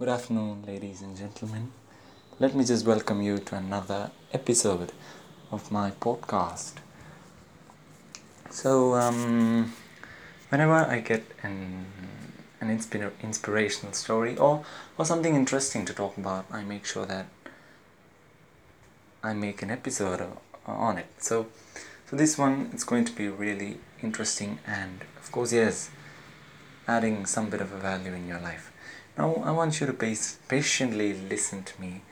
Good afternoon, ladies and gentlemen. Let me just welcome you to another episode of my podcast. So, um, whenever I get an an inspira- inspirational story or or something interesting to talk about, I make sure that I make an episode on it. So, so this one is going to be really interesting and, of course, yes, adding some bit of a value in your life. Now, I want you to patiently listen to me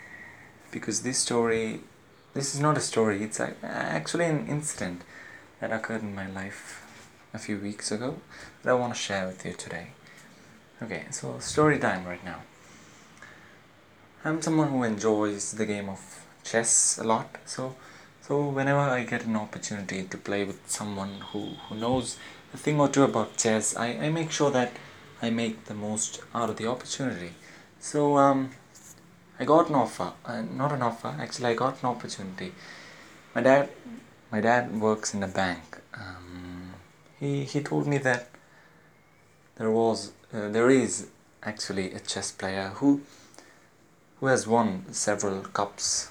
because this story, this is not a story, it's actually an incident that occurred in my life a few weeks ago that I want to share with you today. Okay, so story time right now. I'm someone who enjoys the game of chess a lot, so so whenever I get an opportunity to play with someone who, who knows a thing or two about chess, I, I make sure that I make the most out of the opportunity. So um, I got an offer, uh, not an offer. Actually, I got an opportunity. My dad, my dad works in a bank. Um, he he told me that there was uh, there is actually a chess player who who has won several cups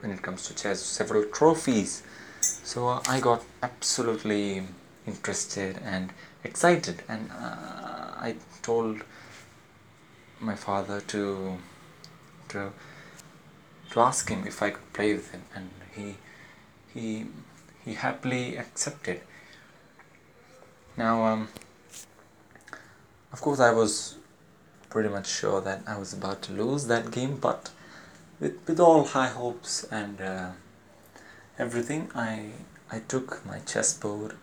when it comes to chess, several trophies. So uh, I got absolutely interested and excited, and uh, I told my father to to to ask him if I could play with him, and he he he happily accepted. Now, um, of course, I was pretty much sure that I was about to lose that game, but with with all high hopes and uh, everything, I I took my chessboard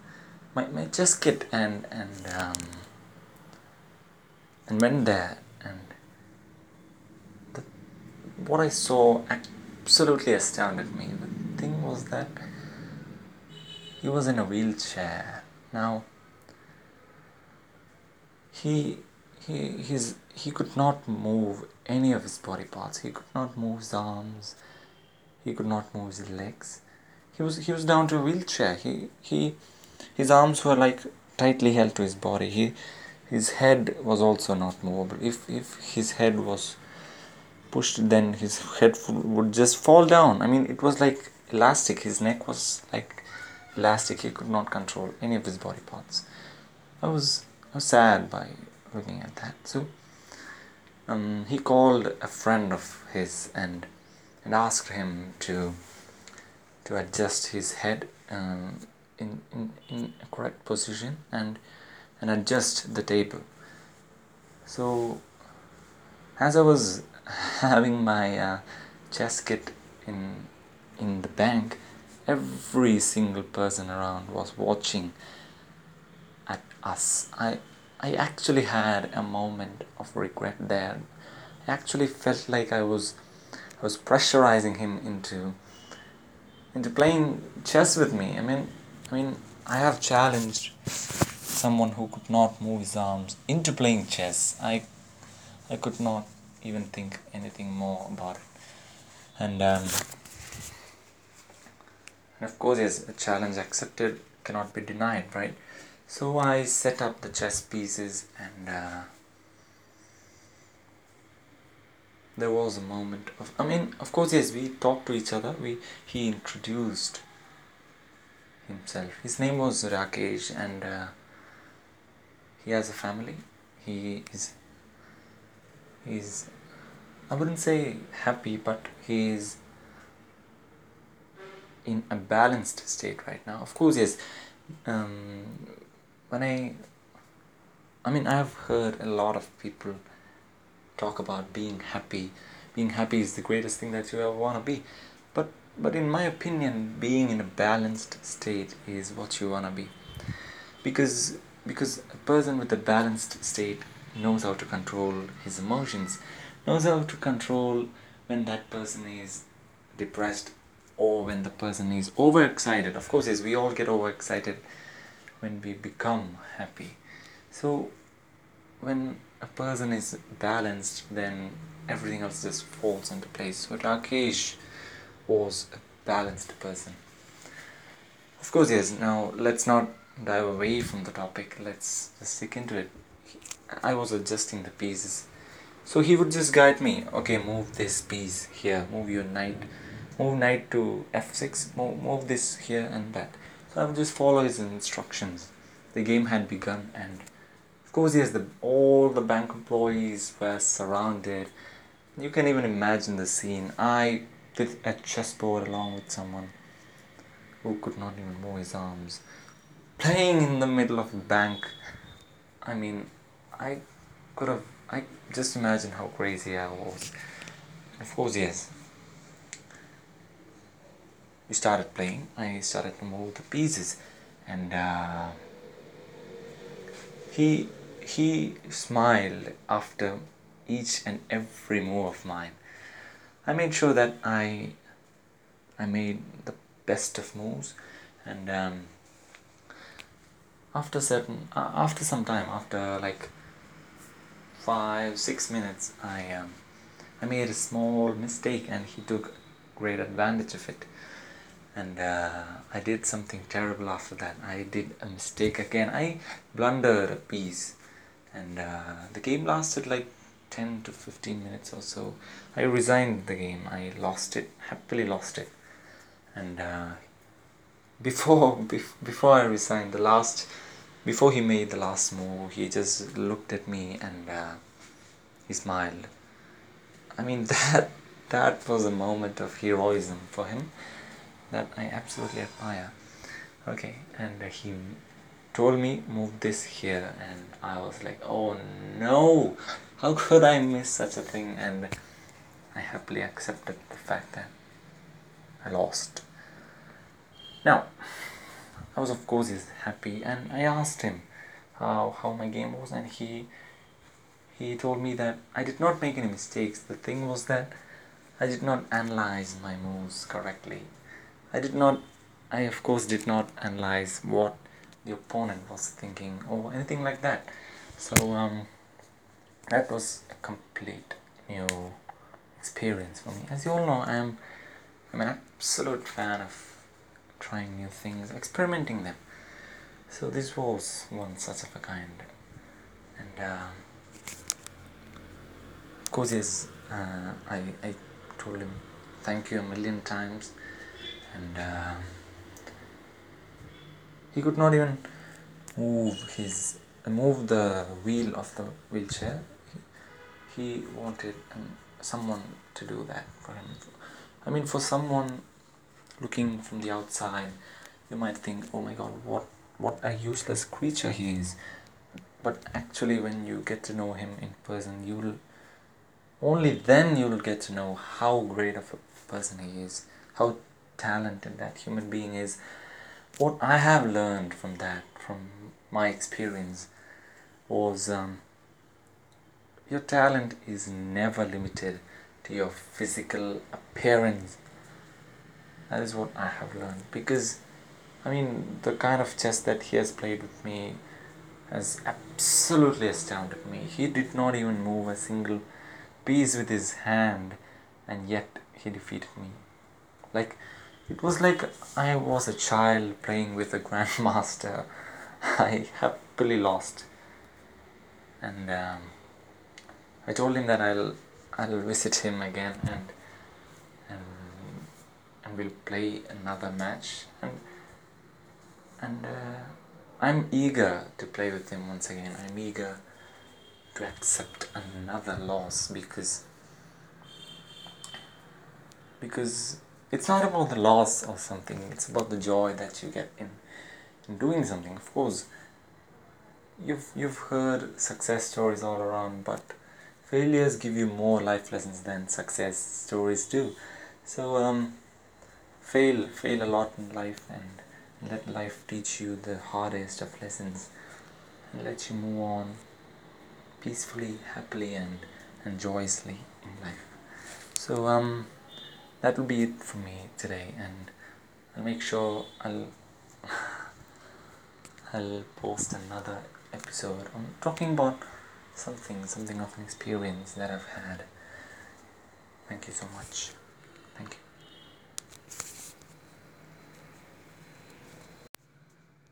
my, my chess kit and and um, and went there and the, what I saw absolutely astounded me. The thing was that he was in a wheelchair. Now he he his he could not move any of his body parts. He could not move his arms. He could not move his legs. He was he was down to a wheelchair. He he his arms were like tightly held to his body. He, his head was also not movable. If, if his head was pushed, then his head would just fall down. I mean, it was like elastic. His neck was like elastic. He could not control any of his body parts. I was, I was sad by looking at that. So um, he called a friend of his and and asked him to to adjust his head um, in, in, in a correct position and and adjust the table. So as I was having my uh, chess kit in in the bank every single person around was watching at us. I I actually had a moment of regret there. I actually felt like I was I was pressurizing him into into playing chess with me. I mean I mean, I have challenged someone who could not move his arms into playing chess. I, I could not even think anything more about it. And, um, and of course, yes, a challenge accepted cannot be denied, right? So I set up the chess pieces and. Uh, there was a moment of i mean of course yes we talked to each other we he introduced himself. His name was Rakesh, and uh, he has a family. He is he's I wouldn't say happy, but he is in a balanced state right now. Of course, yes. Um, when I I mean, I've heard a lot of people talk about being happy. Being happy is the greatest thing that you ever want to be. But but in my opinion, being in a balanced state is what you wanna be. Because because a person with a balanced state knows how to control his emotions, knows how to control when that person is depressed or when the person is overexcited. Of course, yes, we all get overexcited when we become happy. So when a person is balanced, then everything else just falls into place. So Rakesh was a balanced person. Of course, yes, now let's not dive away from the topic, let's just stick into it. I was adjusting the pieces So he would just guide me. Okay, move this piece here. Move your knight. Move knight to f6. Move, move this here and that. So I would just follow his instructions. The game had begun, and of course, yes, the all the bank employees were surrounded. You can even imagine the scene. I with a chessboard along with someone who could not even move his arms, playing in the middle of a bank. I mean, I could have. I just imagine how crazy I was. Of course, yes. We started playing. I started to move the pieces, and uh, he he smiled after each and every move of mine. I made sure that I I made the best of moves, and um, after certain uh, after some time, after like five six minutes, I um, I made a small mistake, and he took great advantage of it. And uh, I did something terrible after that. I did a mistake again. I blundered a piece, and uh, the game lasted like 10 to 15 minutes or so. I resigned the game. I lost it, happily lost it. And uh, before bef- before I resigned, the last before he made the last move, he just looked at me and uh, he smiled. I mean that that was a moment of heroism for him that I absolutely admire. Okay, and he told me move this here, and I was like, oh no, how could I miss such a thing? And I happily accepted the fact that I lost. Now, I was of course happy, and I asked him how how my game was, and he he told me that I did not make any mistakes. The thing was that I did not analyze my moves correctly. I did not. I of course did not analyze what the opponent was thinking or anything like that. So um, that was a complete new experience for me. As you all know, I am I'm an absolute fan of trying new things, experimenting them. So this was one such of a kind, and uh, of course, yes, uh, I I told him thank you a million times, and uh, he could not even move his move the wheel of the wheelchair. He, wanted um, someone to do that for him. I mean, for someone looking from the outside, you might think, "Oh my God, what what a useless creature he is." But actually, when you get to know him in person, you'll only then you'll get to know how great of a person he is, how talented that human being is. What I have learned from that, from my experience, was um, your talent is never limited to your physical appearance. That is what I have learned because, I mean, the kind of chess that he has played with me has absolutely astounded me. He did not even move a single piece with his hand, and yet he defeated me. Like, it was like I was a child playing with a grandmaster. I happily lost, and um, I told him that I'll I'll visit him again and and and we'll play another match. And and uh, I'm eager to play with him once again. I'm eager to accept another loss because because it's not about the loss or something. It's about the joy that you get in, in doing something. Of course you've you've heard success stories all around but failures give you more life lessons than success stories do. So um fail fail a lot in life and let life teach you the hardest of lessons. And let you move on peacefully happily and and joyously in life. So um that will be it for me today and I'll make sure I'll I'll post another episode on talking about something something of an experience that I've had. Thank you so much. Thank you